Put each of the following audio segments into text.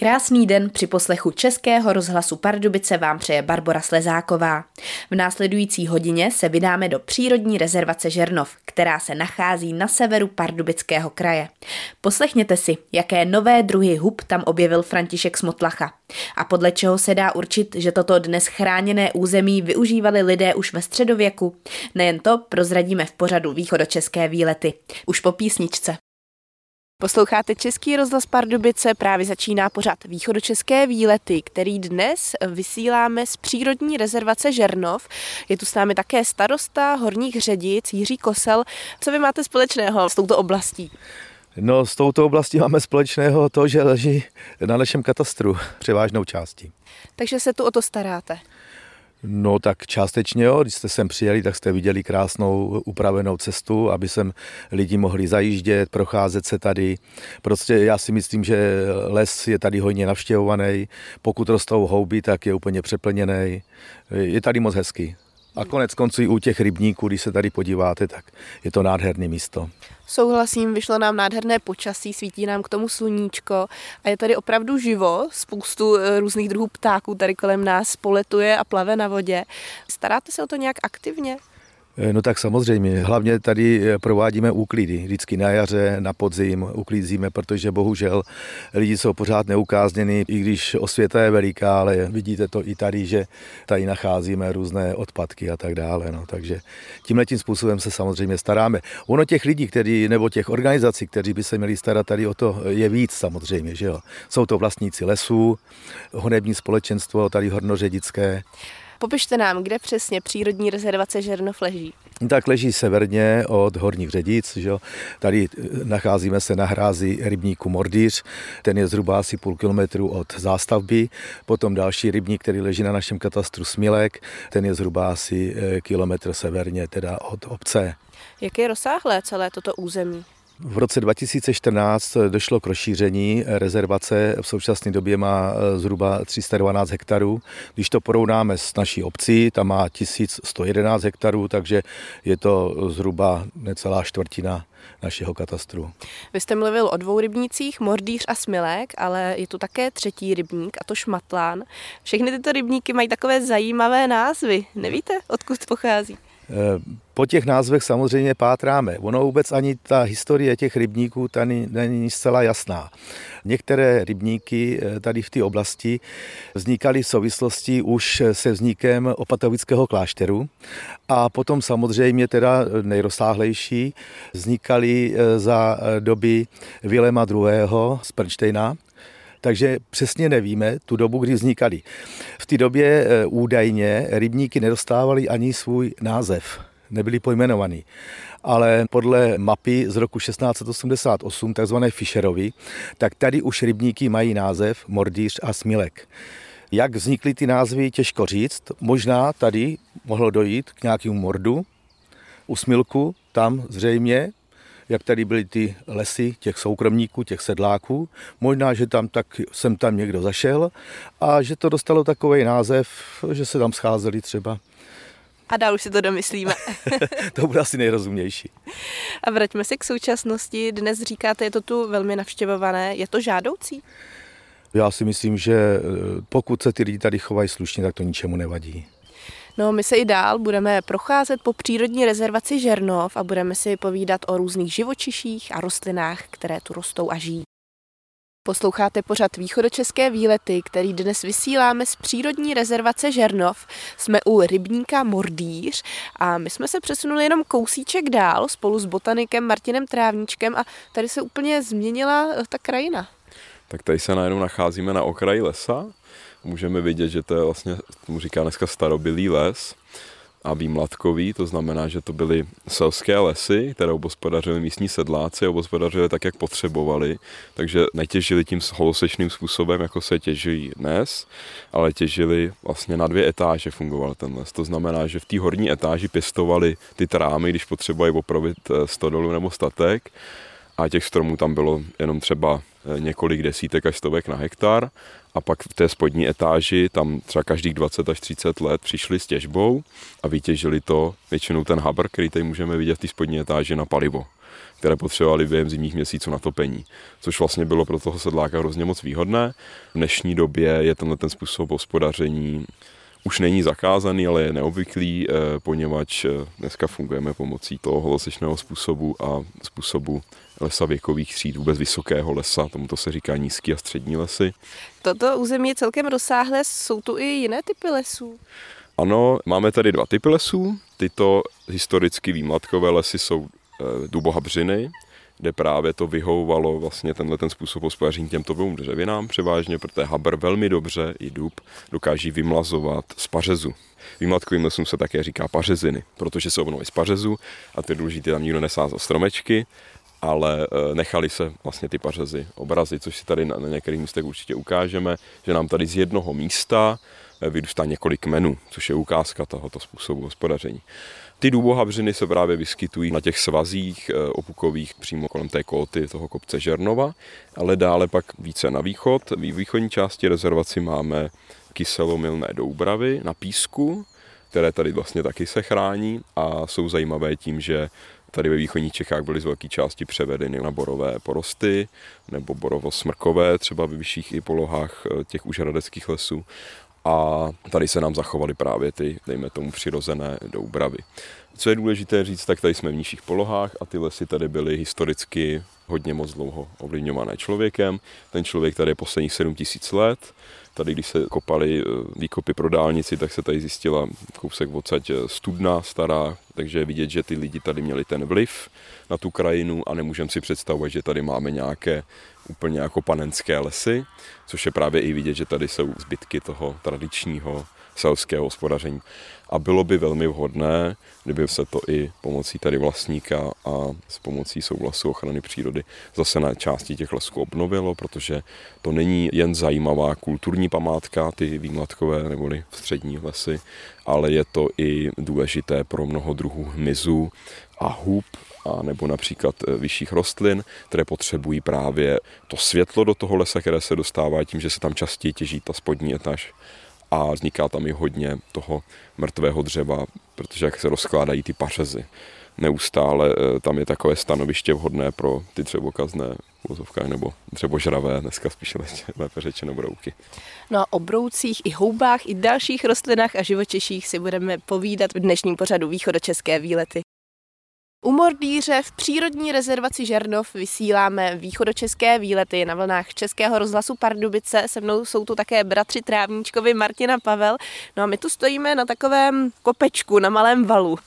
Krásný den při poslechu Českého rozhlasu Pardubice vám přeje Barbara Slezáková. V následující hodině se vydáme do přírodní rezervace Žernov, která se nachází na severu Pardubického kraje. Poslechněte si, jaké nové druhy hub tam objevil František Smotlacha a podle čeho se dá určit, že toto dnes chráněné území využívali lidé už ve středověku. Nejen to prozradíme v pořadu Východočeské výlety. Už po písničce. Posloucháte Český rozhlas Pardubice, právě začíná pořad Východočeské výlety, který dnes vysíláme z přírodní rezervace Žernov. Je tu s námi také starosta Horních Ředic Jiří Kosel. Co vy máte společného s touto oblastí? No, s touto oblastí máme společného to, že leží na našem katastru převážnou částí. Takže se tu o to staráte? No tak částečně jo, když jste sem přijeli, tak jste viděli krásnou upravenou cestu, aby sem lidi mohli zajíždět, procházet se tady. Prostě já si myslím, že les je tady hodně navštěvovaný, pokud rostou houby, tak je úplně přeplněný. Je tady moc hezký. A konec konců i u těch rybníků, když se tady podíváte, tak je to nádherné místo. Souhlasím, vyšlo nám nádherné počasí, svítí nám k tomu sluníčko a je tady opravdu živo, spoustu eh, různých druhů ptáků tady kolem nás poletuje a plave na vodě. Staráte se o to nějak aktivně? Eh, no tak samozřejmě, hlavně tady eh, provádíme úklidy, vždycky na jaře, na podzim uklízíme, protože bohužel lidi jsou pořád neukázněni, i když osvěta je veliká, ale vidíte to i tady, že tady nacházíme různé odpadky a tak dále. No, takže tímhle tím způsobem se samozřejmě staráme. Ono těch lidí, který, nebo těch organizací, kteří by se měli starat tady o to, je víc samozřejmě. Že jo? Jsou to vlastníci lesů, honební společenstvo tady hornoředické, Popište nám, kde přesně přírodní rezervace Žernov leží. Tak leží severně od Horních Ředic. Že? Tady eh, nacházíme se na hrázi rybníku Mordýř, ten je zhruba asi půl kilometru od zástavby. Potom další rybník, který leží na našem katastru Smilek, ten je zhruba asi eh, kilometr severně teda od obce. Jak je rozsáhlé celé toto území? V roce 2014 došlo k rozšíření rezervace, v současné době má eh, zhruba 312 hektarů. Když to porovnáme s naší obcí, tam má 1111 hektarů, takže je to zhruba necelá čtvrtina našeho katastru. Vy jste mluvil o dvou rybnících, Mordýř a Smilek, ale je tu také třetí rybník, a to Šmatlán. Všechny tyto rybníky mají takové zajímavé názvy. Nevíte, odkud pochází? Eh, po těch názvech samozřejmě pátráme. Ono vůbec ani ta historie těch rybníků tady není zcela jasná. Některé rybníky eh, tady v té oblasti vznikaly v souvislosti už se vznikem opatovického klášteru a potom samozřejmě teda nejrozsáhlejší vznikaly eh, za doby Vilema II. z Prnštejna, takže přesně nevíme tu dobu, kdy vznikaly. V té době eh, údajně rybníky nedostávaly ani svůj název, nebyly pojmenovaný. Ale podle mapy z roku 1688, takzvané Fischerovi, tak tady už rybníky mají název Mordýř a Smilek. Jak vznikly ty názvy, těžko říct. Možná tady mohlo dojít k nějakému mordu. U Smilku tam zřejmě jak tady byly ty lesy těch soukromníků, těch sedláků. Možná, že tam tak jsem tam někdo zašel a že to dostalo takový název, že se tam scházeli třeba a dál už si to domyslíme. to bude asi nejrozumnější. A vraťme se k současnosti. Dnes říkáte, je to tu velmi navštěvované. Je to žádoucí? Já si myslím, že eh, pokud se ty lidi tady chovají slušně, tak to ničemu nevadí. No, my se i dál budeme procházet po přírodní rezervaci Žernov a budeme si povídat o různých živočiších a rostlinách, které tu rostou a žijí. Posloucháte pořad Východočeské výlety, který dnes vysíláme z přírodní rezervace Žernov. Jsme u rybníka Mordýř a my jsme se přesunuli jenom kousíček dál spolu s botanikem Martinem Trávníčkem a tady se úplně změnila eh, ta krajina. Tak tady se najednou nacházíme na okraji lesa můžeme vidět, že to je vlastně, tomu říká dneska starobilý les a výmladkový, to znamená, že to byly selské lesy, které obospodařili místní sedláci, obospodařili tak, jak potřebovali, takže netěžili tím holosečným způsobem, jako se těží dnes, ale těžili vlastně na dvě etáže fungoval ten les. To znamená, že v té horní etáži pěstovali ty trámy, když potřebovali opravit eh, stodolu nebo statek a těch stromů tam bylo jenom třeba eh, několik desítek až stovek na hektar a pak v té spodní etáži tam třeba každých 20 až 30 let přišli s těžbou a vytěžili to většinou ten habr, který tady můžeme vidět v té spodní etáži na palivo. které potřebovaly během zimních měsíců na topení, což vlastně bylo pro toho sedláka hrozně moc výhodné. V dnešní době je tenhle ten způsob hospodaření už není zakázaný, ale je neobvyklý, eh, poněvadž eh, dneska fungujeme pomocí toho holosečného způsobu a způsobu lesa věkových tříd, vůbec vysokého lesa, tomuto se říká nízký a střední lesy. Toto území je celkem rozsáhlé, jsou tu i jiné typy lesů? Ano, máme tady dva typy lesů. Tyto historicky výmlatkové lesy jsou e, dubohabřiny, kde právě to vyhovovalo vlastně tenhle ten způsob hospodaření těmto dvou dřevinám převážně, protože habr velmi dobře i dub dokáží vymlazovat z pařezu. Výmlatkovým lesům se také říká pařeziny, protože se obnovují z pařezu a ty důležité tam nikdo nesázal stromečky, ale e, nechali se vlastně ty pařezy obrazit, což si tady na, některých místech určitě ukážeme, že nám tady z jednoho místa e, vyrůstá několik menů, což je ukázka tohoto způsobu hospodaření. Ty důbohabřiny se právě vyskytují na těch svazích e, opukových přímo kolem té kóty toho kopce Žernova, ale dále pak více na východ. V východní části rezervaci máme kyselomilné doubravy na písku, které tady vlastně taky se chrání a jsou zajímavé tím, že Tady ve východních Čechách byly z velké části převedeny na borové porosty nebo borovo-smrkové, třeba ve vyšších i polohách eh, těch užhradeckých lesů. A tady se nám zachovaly právě ty, dejme tomu, přirozené doubravy. Co je důležité říct, tak tady jsme v nižších polohách a ty lesy tady byly historicky hodně moc dlouho ovlivňované člověkem. Ten člověk tady je posledních 7000 let Tady, když se kopali eh, výkopy pro dálnici, tak se tady zjistila kousek odsaď eh, studna stará, takže je vidět, že ty lidi tady měli ten vliv na tu krajinu a nemůžeme si představovat, že tady máme nějaké úplně jako panenské lesy, což je právě i vidět, že tady jsou zbytky toho tradičního selského hospodaření. A bylo by velmi vhodné, kdyby se to i pomocí tady vlastníka a s pomocí souhlasu ochrany přírody zase na části těch lesů obnovilo, protože to není jen zajímavá kulturní památka, ty výmlatkové neboli střední lesy, ale je to i důležité pro mnoho druhů hmyzu a hub, a nebo například e, vyšších rostlin, které potřebují právě to světlo do toho lesa, které se dostává tím, že se tam častěji těží ta spodní etáž a vzniká tam i hodně toho mrtvého dřeva, protože jak se rozkládají ty pařezy neustále, eh, tam je takové stanoviště vhodné pro ty dřevokazné vozovkách nebo dřebožravé, dneska spíš lépe řečeno brouky. No a o broucích i houbách i dalších rostlinách a živočiších si budeme povídat v dnešním pořadu Východočeské výlety. U Mordýře v přírodní rezervaci Žernov vysíláme východočeské výlety na vlnách Českého rozhlasu Pardubice. Se mnou jsou tu také bratři Trávníčkovi Martina Pavel. No a my tu stojíme na takovém kopečku, na malém valu.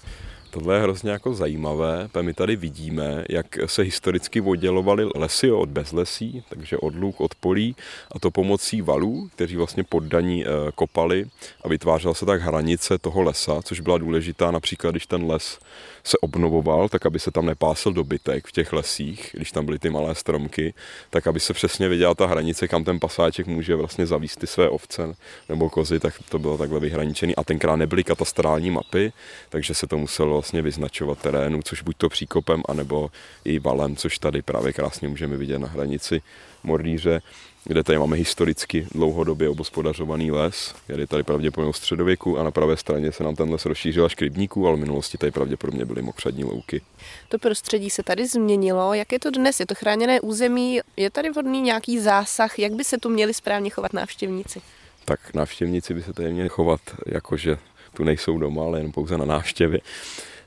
Tohle je hrozně jako zajímavé, my tady vidíme, jak se historicky oddělovaly lesy od bezlesí, takže od luk, od polí, a to pomocí valů, kteří vlastně poddaní eh, kopali a vytvářela se tak hranice toho lesa, což byla důležitá například, když ten les se obnovoval, tak aby se tam nepásl dobytek v těch lesích, když tam byly ty malé stromky, tak aby se přesně viděla ta hranice, kam ten pasáček může vlastně zavíst ty své ovce nebo kozy, tak to bylo takhle vyhraničený. A tenkrát nebyly katastrální mapy, takže se to muselo vlastně vyznačovat terénu, což buď to příkopem, anebo i valem, což tady právě krásně můžeme vidět na hranici Mordíře kde tady máme historicky dlouhodobě obospodařovaný les, který je tady pravděpodobně v středověku a na pravé straně se nám ten les rozšířil až k rybníku, ale v minulosti tady pravděpodobně byly mokřadní louky. To prostředí se tady změnilo. Jak je to dnes? Je to chráněné území? Je tady vhodný nějaký zásah? Jak by se tu měli správně chovat návštěvníci? Tak návštěvníci by se tady měli chovat jako, že tu nejsou doma, ale jen pouze na návštěvě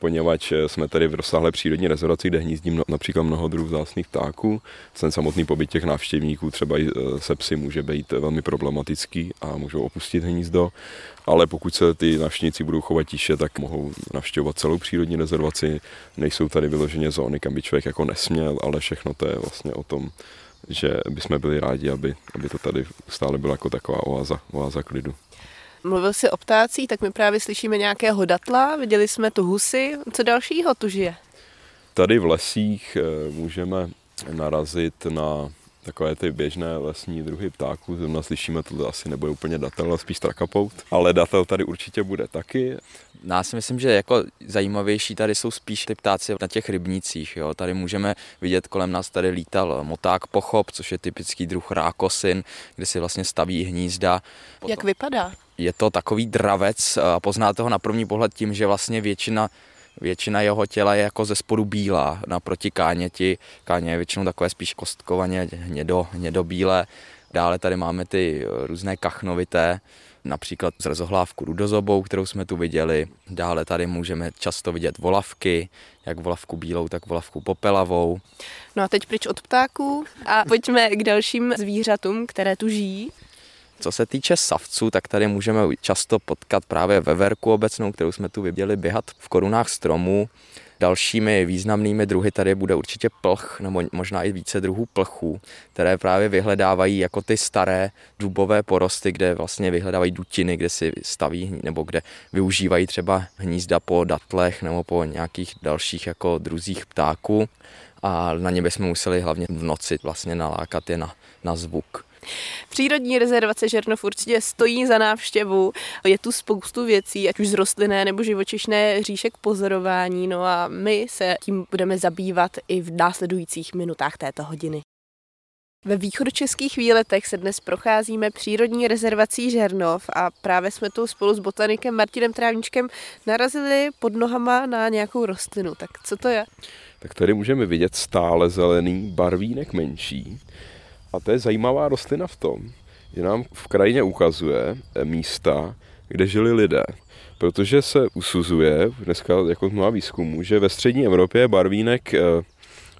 poněvadž eh, jsme tady v rozsáhlé přírodní rezervaci, kde hnízdí mno, například mnoho druhů vzácných ptáků. Ten samotný pobyt těch návštěvníků, třeba i eh, se psy, může být velmi problematický a můžou opustit hnízdo. Ale pokud se ty návštěvníci budou chovat tiše, tak mohou navštěvovat celou přírodní rezervaci. Nejsou tady vyloženě zóny, kam by člověk jako nesměl, ale všechno to je vlastně o tom, že bychom byli rádi, aby, aby to tady stále byla jako taková oáza, oáza klidu. Mluvil jsi o ptácích, tak my právě slyšíme nějakého datla, viděli jsme tu husy. Co dalšího tu žije? Tady v lesích eh, můžeme narazit na takové ty běžné lesní druhy ptáků. Zrovna slyšíme, to asi nebude úplně datel, ale spíš trakapout. Ale datel tady určitě bude taky. Já si myslím, že jako zajímavější tady jsou spíš ty ptáci na těch rybnících. Jo. Tady můžeme vidět, kolem nás tady lítal moták pochop, což je typický druh rákosin, kde si vlastně staví hnízda. Potom... Jak vypadá? Je to takový dravec a poznáte ho na první pohled tím, že vlastně většina většina jeho těla je jako ze spodu bílá, naproti káněti. Káně je většinou takové spíš kostkovaně hnědo, hnědobílé. Dále tady máme ty různé kachnovité, například zrzohlávku rudozobou, kterou jsme tu viděli. Dále tady můžeme často vidět volavky, jak volavku bílou, tak volavku popelavou. No a teď pryč od ptáků a pojďme k dalším zvířatům, které tu žijí. Co se týče savců, tak tady můžeme často potkat právě veverku obecnou, kterou jsme tu viděli běhat v korunách stromů. Dalšími významnými druhy tady bude určitě plch, nebo možná i více druhů plchů, které právě vyhledávají jako ty staré dubové porosty, kde vlastně vyhledávají dutiny, kde si staví nebo kde využívají třeba hnízda po datlech nebo po nějakých dalších jako druzích ptáků a na ně bychom museli hlavně v noci vlastně nalákat je na, na zvuk. Přírodní rezervace Žernov určitě stojí za návštěvu. Je tu spoustu věcí, ať už z rostlinné nebo živočišné říše k pozorování. No a my se tím budeme zabývat i v následujících minutách této hodiny. Ve východočeských výletech se dnes procházíme přírodní rezervací Žernov a právě jsme tu spolu s botanikem Martinem Trávničkem narazili pod nohama na nějakou rostlinu. Tak co to je? Tak tady můžeme vidět stále zelený barvínek menší, a to je zajímavá rostlina v tom, že nám v krajině ukazuje eh, místa, kde žili lidé. Protože se usuzuje, dneska jako mnoha výzkumů, že ve střední Evropě je barvínek eh,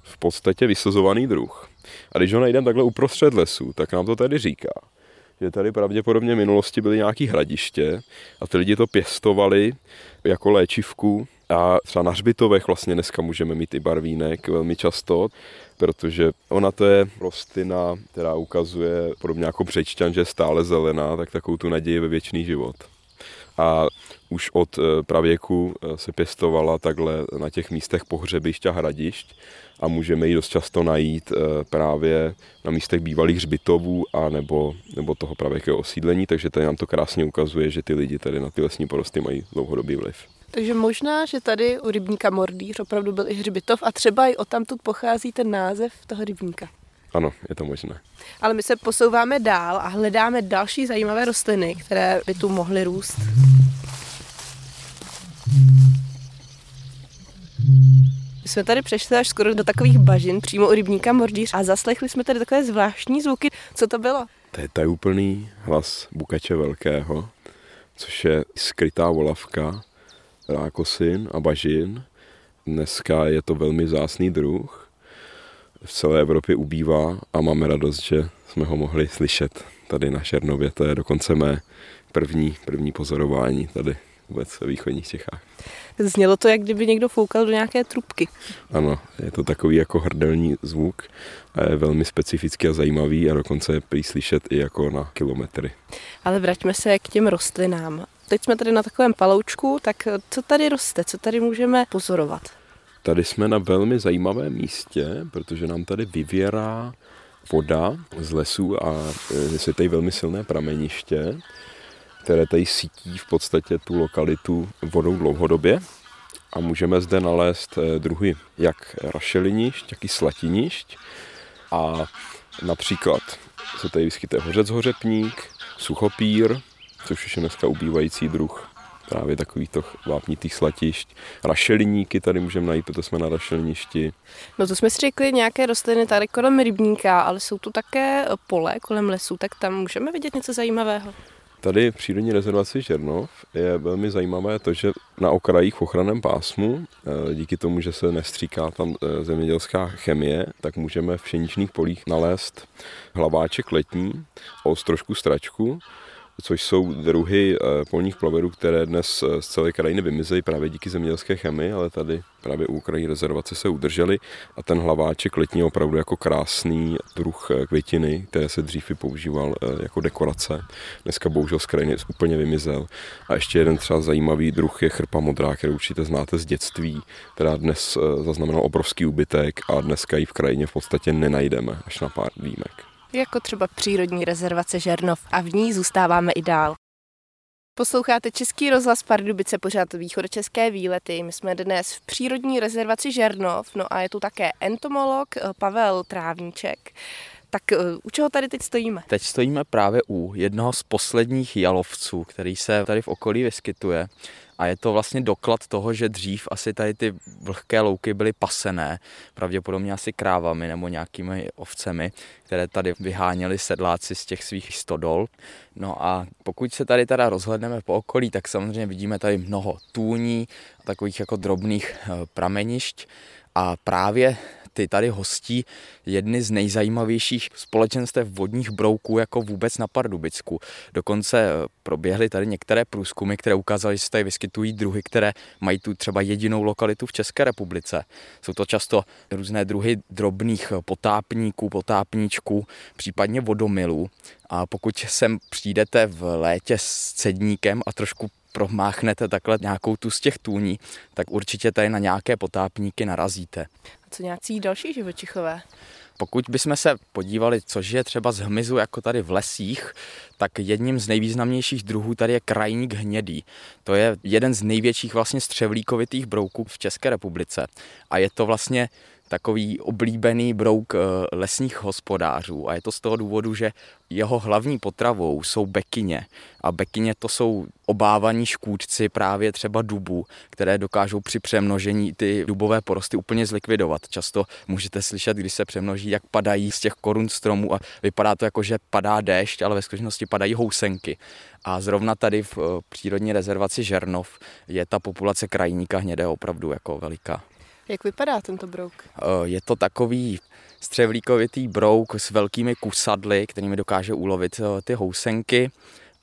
v podstatě vysazovaný druh. A když ho najdeme takhle uprostřed lesu, tak nám to tady říká, že tady pravděpodobně v minulosti byly nějaké hradiště a ty lidi to pěstovali jako léčivku a třeba na hřbitovech vlastně dneska můžeme mít i barvínek velmi často protože ona to je rostlina, která ukazuje, podobně jako břečťan, že je stále zelená, tak takovou tu naději ve věčný život. A už od eh, pravěku eh, se pěstovala takhle na těch místech pohřebišť a hradišť a můžeme ji dost často najít eh, právě na místech bývalých hřbitovů a nebo, nebo toho pravěkého osídlení, takže tady nám to krásně ukazuje, že ty lidi tady na ty lesní porosty mají dlouhodobý vliv. Takže možná, že tady u rybníka Mordýř opravdu byl i hřbitov a třeba i odtamtud pochází ten název toho rybníka. Ano, je to možné. Ale my se posouváme dál a hledáme další zajímavé rostliny, které by tu mohly růst. My jsme tady přešli až skoro do takových bažin přímo u rybníka Mordýř a zaslechli jsme tady takové zvláštní zvuky. Co to bylo? To je tajúplný hlas bukače velkého, což je skrytá volavka, rákosin a bažin. Dneska je to velmi zásný druh. V celé Evropě ubývá a máme radost, že jsme ho mohli slyšet tady na Šernově. To je dokonce mé první, první pozorování tady vůbec ve východních Čechách. Znělo to, jak kdyby někdo foukal do nějaké trubky. Ano, je to takový jako hrdelní zvuk a je velmi specifický a zajímavý a dokonce je prý slyšet i jako na kilometry. Ale vraťme se k těm rostlinám. Teď jsme tady na takovém paloučku, tak co tady roste, co tady můžeme pozorovat? Tady jsme na velmi zajímavém místě, protože nám tady vyvěrá voda z lesů a je se tady velmi silné prameniště, které tady sítí v podstatě tu lokalitu vodou dlouhodobě. A můžeme zde nalézt eh, druhy jak rašelinišť, tak i slatinišť. A například se tady vyskytuje hořec hořepník, suchopír, což už je dneska ubývající druh právě takovýchto vápnitých slatišť. Rašeliníky tady můžeme najít, protože jsme na rašeliništi. No to jsme si řekli nějaké rostliny tady kolem rybníka, ale jsou tu také pole kolem lesů, tak tam můžeme vidět něco zajímavého. Tady v přírodní rezervaci Žernov je velmi zajímavé to, že na okrajích v ochranném pásmu, eh, díky tomu, že se nestříká tam eh, zemědělská chemie, tak můžeme v pšeničných polích nalézt hlaváček letní, ostrožku stračku, což jsou druhy eh, polních ploverů, které dnes eh, z celé krajiny vymizely právě díky zemědělské chemii, ale tady právě u krají rezervace se udržely a ten hlaváček letní je opravdu jako krásný druh eh, květiny, které se dřív používal jako dekorace. Dneska bohužel z krajiny úplně vymizel. A ještě jeden třeba zajímavý druh je chrpa modrá, kterou určitě znáte z dětství, která dnes zaznamenala obrovský úbytek a dneska ji v krajině v podstatě nenajdeme, až na pár výjimek jako třeba přírodní rezervace Žernov a v ní zůstáváme i dál. Posloucháte Český rozhlas Pardubice, pořád východočeské výlety. My jsme dnes v přírodní rezervaci Žernov, no a je tu také entomolog eh, Pavel Trávníček. Tak eh, u čeho tady teď stojíme? Teď stojíme právě u jednoho z posledních jalovců, který se tady v okolí vyskytuje. A je to vlastně doklad toho, že dřív asi tady ty vlhké louky byly pasené, pravděpodobně asi krávami nebo nějakými ovcemi, které tady vyháněli sedláci z těch svých stodol. No a pokud se tady teda rozhledneme po okolí, tak samozřejmě vidíme tady mnoho tůní, takových jako drobných eh, pramenišť a právě ty tady hostí jedny z nejzajímavějších společenstev vodních brouků jako vůbec na Pardubicku. Dokonce eh, proběhly tady některé průzkumy, které ukázaly, že se tady vyskytují druhy, které mají tu třeba jedinou lokalitu v České republice. Jsou to často různé druhy drobných eh, potápníků, potápníčků, případně vodomilů. A pokud sem přijdete v létě s cedníkem a trošku promáchnete takhle nějakou tu z těch tůní, tak určitě tady na nějaké potápníky narazíte. Co nějaký další živočichové? Pokud bychom se podívali, což je třeba z hmyzu jako tady v lesích, tak jedním z nejvýznamnějších druhů tady je krajník hnědý. To je jeden z největších vlastně střevlíkovitých brouků v České republice. A je to vlastně takový oblíbený brouk eh, lesních hospodářů a je to z toho důvodu, že jeho hlavní potravou jsou bekyně a bekyně to jsou obávaní škůdci právě třeba dubu, které dokážou při přemnožení ty dubové porosty úplně zlikvidovat. Často můžete slyšet, když se přemnoží, jak padají z těch korun stromů a vypadá to jako, že padá déšť, ale ve skutečnosti padají housenky. A zrovna tady v eh, přírodní rezervaci Žernov je ta populace krajníka hnědého opravdu jako veliká. Jak vypadá tento brouk? Je to takový střevlíkovitý brouk s velkými kusadly, kterými dokáže ulovit ty housenky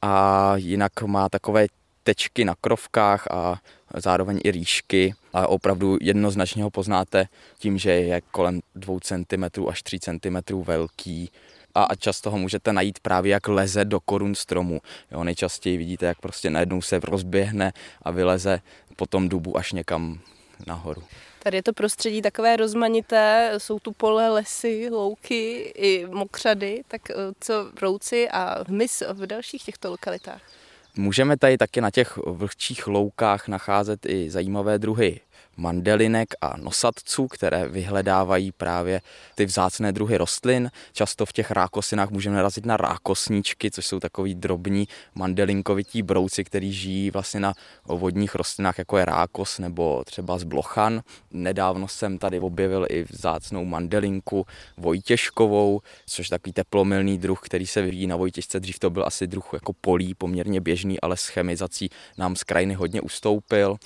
a jinak má takové tečky na krovkách a zároveň i rýšky a opravdu jednoznačně ho poznáte tím, že je kolem 2 cm až 3 cm velký a často ho můžete najít právě jak leze do korun stromu. Jo, nejčastěji vidíte, jak prostě najednou se rozběhne a vyleze po tom dubu až někam nahoru. Tady je to prostředí takové rozmanité, jsou tu pole, lesy, louky i mokřady, tak eh, co brouci a hmyz v dalších těchto lokalitách? Můžeme tady taky na těch vlhčích loukách nacházet i zajímavé druhy mandelinek a nosadců, které vyhledávají právě ty vzácné druhy rostlin. Často v těch rákosinách můžeme narazit na rákosníčky, což jsou takový drobní mandelinkovití brouci, který žijí vlastně na vodních rostlinách, jako je rákos nebo třeba z blochan. Nedávno jsem tady objevil i vzácnou mandelinku Vojtěžkovou, což je takový teplomilný druh, který se vyvíjí na Vojtěžce. Dřív to byl asi druh jako polí, poměrně běžný, ale s chemizací nám z krajiny hodně ustoupil.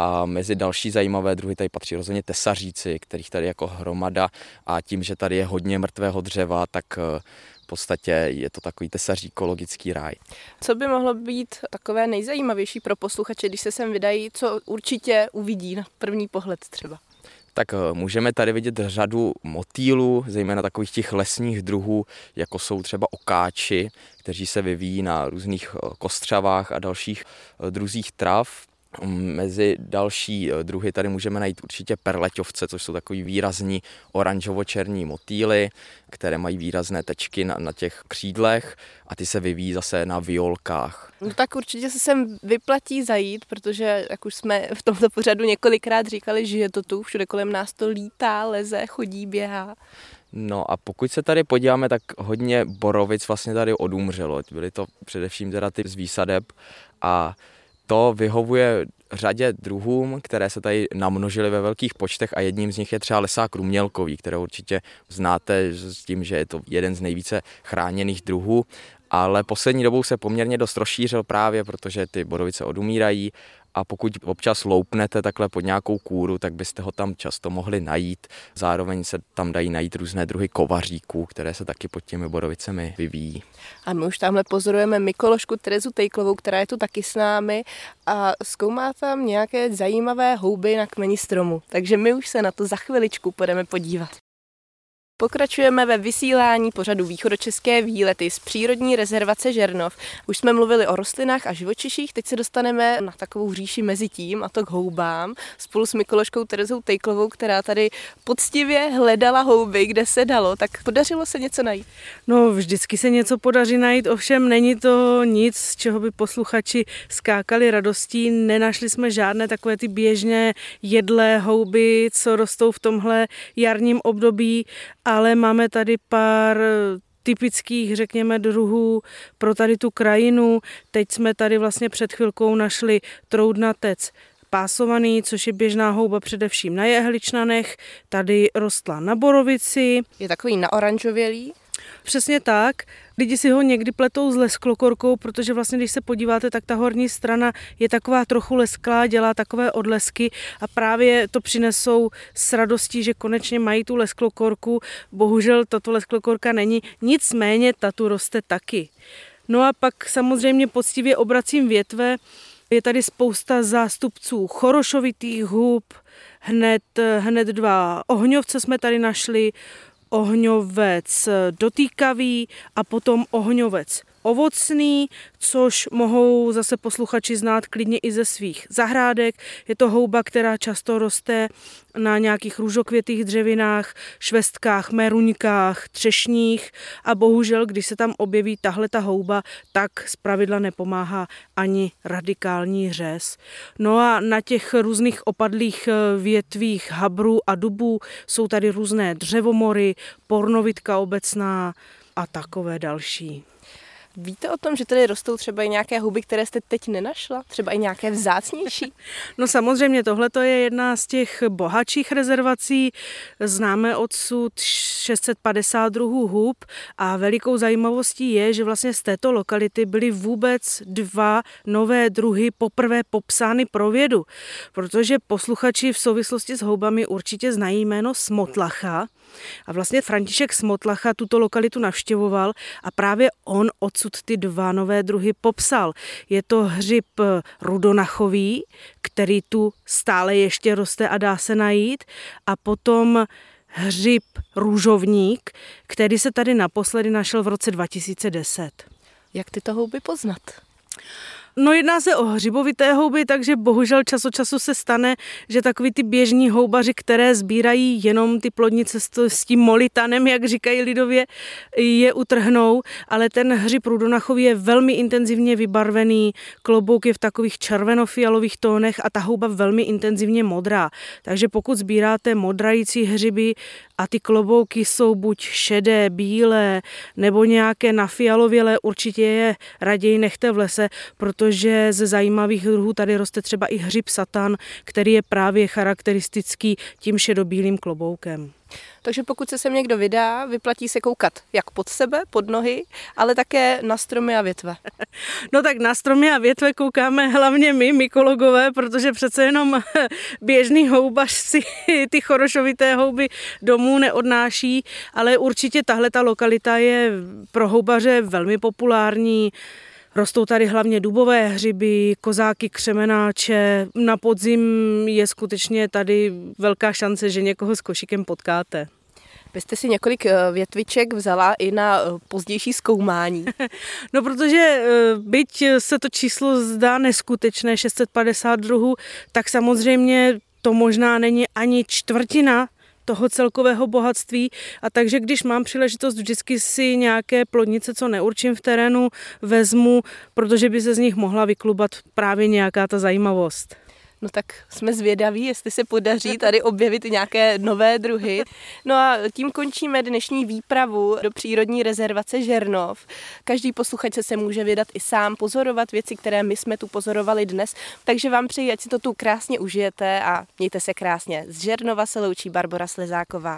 A mezi další zajímavé druhy tady patří rozhodně tesaříci, kterých tady jako hromada a tím, že tady je hodně mrtvého dřeva, tak eh, v podstatě je to takový tesaří ekologický ráj. Co by mohlo být takové nejzajímavější pro posluchače, když se sem vydají, co určitě uvidí na první pohled třeba? tak eh, můžeme tady vidět řadu motýlů, zejména takových těch lesních druhů, jako jsou třeba okáči, kteří se vyvíjí na různých eh, kostřavách a dalších druzích trav. Mezi další eh, druhy tady můžeme najít určitě perleťovce, což jsou takový výrazní oranžovo-černí motýly, které mají výrazné tečky na, na těch křídlech a ty se vyvíjí zase na violkách. No tak určitě se sem vyplatí zajít, protože jak už jsme v tomto pořadu několikrát říkali, že je to tu, všude kolem nás to lítá, leze, chodí, běhá. No a pokud se tady podíváme, tak hodně borovic vlastně tady odumřelo. Byly to především teda ty z výsadeb a to vyhovuje řadě druhům, které se tady namnožily ve velkých počtech a jedním z nich je třeba lesák rumělkový, které určitě znáte s tím, že je to jeden z nejvíce chráněných druhů. Ale poslední dobou se poměrně dost rozšířil právě, protože ty borovice odumírají a pokud občas loupnete takhle pod nějakou kůru, tak byste ho tam často mohli najít. Zároveň se tam dají najít různé druhy kovaříků, které se taky pod těmi borovicemi vyvíjí. A my už tamhle pozorujeme Mikološku Terezu Tejklovou, která je tu taky s námi a zkoumá tam nějaké zajímavé houby na kmeni stromu. Takže my už se na to za chviličku budeme podívat. Pokračujeme ve vysílání pořadu východočeské výlety z přírodní rezervace Žernov. Už jsme mluvili o rostlinách a živočiších, teď se dostaneme na takovou říši mezi tím, a to k houbám, spolu s Mikološkou Terezou Tejklovou, která tady poctivě hledala houby, kde se dalo. Tak podařilo se něco najít? No, vždycky se něco podaří najít, ovšem není to nic, z čeho by posluchači skákali radostí. Nenašli jsme žádné takové ty běžné jedlé houby, co rostou v tomhle jarním období ale máme tady pár typických, řekněme, druhů pro tady tu krajinu. Teď jsme tady vlastně před chvilkou našli troudnatec pásovaný, což je běžná houba především na jehličnanech. Tady rostla na borovici. Je takový naoranžovělý. Přesně tak. Lidi si ho někdy pletou s lesklokorkou, protože vlastně, když se podíváte, tak ta horní strana je taková trochu lesklá, dělá takové odlesky a právě to přinesou s radostí, že konečně mají tu lesklokorku. Bohužel tato lesklokorka není, nicméně ta tu roste taky. No a pak samozřejmě poctivě obracím větve, je tady spousta zástupců chorošovitých hub, hned, hned dva ohňovce jsme tady našli, ohňovec dotýkavý a potom ohňovec ovocný, což mohou zase posluchači znát klidně i ze svých zahrádek. Je to houba, která často roste na nějakých růžokvětých dřevinách, švestkách, meruňkách, třešních a bohužel, když se tam objeví tahle ta houba, tak zpravidla nepomáhá ani radikální řez. No a na těch různých opadlých eh, větvích habrů a dubů jsou tady různé dřevomory, pornovitka obecná a takové další. Víte o tom, že tady rostou třeba i nějaké huby, které jste teď nenašla? Třeba i nějaké vzácnější? No samozřejmě, tohle je jedna z těch bohatších rezervací. Známe odsud 650 druhů hub a velikou zajímavostí je, že vlastně z této lokality byly vůbec dva nové druhy poprvé popsány pro vědu, protože posluchači v souvislosti s houbami určitě znají jméno Smotlacha a vlastně František Smotlacha tuto lokalitu navštěvoval a právě on odsud ty dva nové druhy popsal. Je to hřib rudonachový, který tu stále ještě roste a dá se najít a potom hřib růžovník, který se tady naposledy našel v roce 2010. Jak tyto houby poznat? No jedná se o hřibovité houby, takže bohužel čas od času se stane, že takový ty běžní houbaři, které sbírají jenom ty plodnice s tím molitanem, jak říkají lidově, je utrhnou, ale ten hřib rudonachový je velmi intenzivně vybarvený, klobouk je v takových červenofialových tónech a ta houba velmi intenzivně modrá. Takže pokud sbíráte modrající hřiby a ty klobouky jsou buď šedé, bílé nebo nějaké nafialovělé, určitě je raději nechte v lese, protože ze zajímavých druhů tady roste třeba i hřib satan, který je právě charakteristický tím šedobílým kloboukem. Takže pokud se sem někdo vydá, vyplatí se koukat jak pod sebe, pod nohy, ale také na stromy a větve. No tak na stromy a větve koukáme hlavně my, mykologové, protože přece jenom běžný houbař si ty chorošovité houby domů neodnáší, ale určitě tahle ta lokalita je pro houbaře velmi populární. Rostou tady hlavně dubové hřiby, kozáky, křemenáče. Na podzim je skutečně tady velká šance, že někoho s košíkem potkáte. Vy jste si několik eh, větviček vzala i na eh, pozdější zkoumání. No protože eh, byť se to číslo zdá neskutečné, 652, tak samozřejmě to možná není ani čtvrtina toho celkového bohatství. A takže když mám příležitost, vždycky si nějaké plodnice, co neurčím v terénu, vezmu, protože by se z nich mohla vyklubat právě nějaká ta zajímavost. No tak jsme zvědaví, jestli se podaří tady objevit nějaké nové druhy. No a tím končíme dnešní výpravu do přírodní rezervace Žernov. Každý posluchač se může vydat i sám pozorovat věci, které my jsme tu pozorovali dnes. Takže vám přeji, ať si to tu krásně užijete a mějte se krásně. Z Žernova se loučí Barbara Slezáková.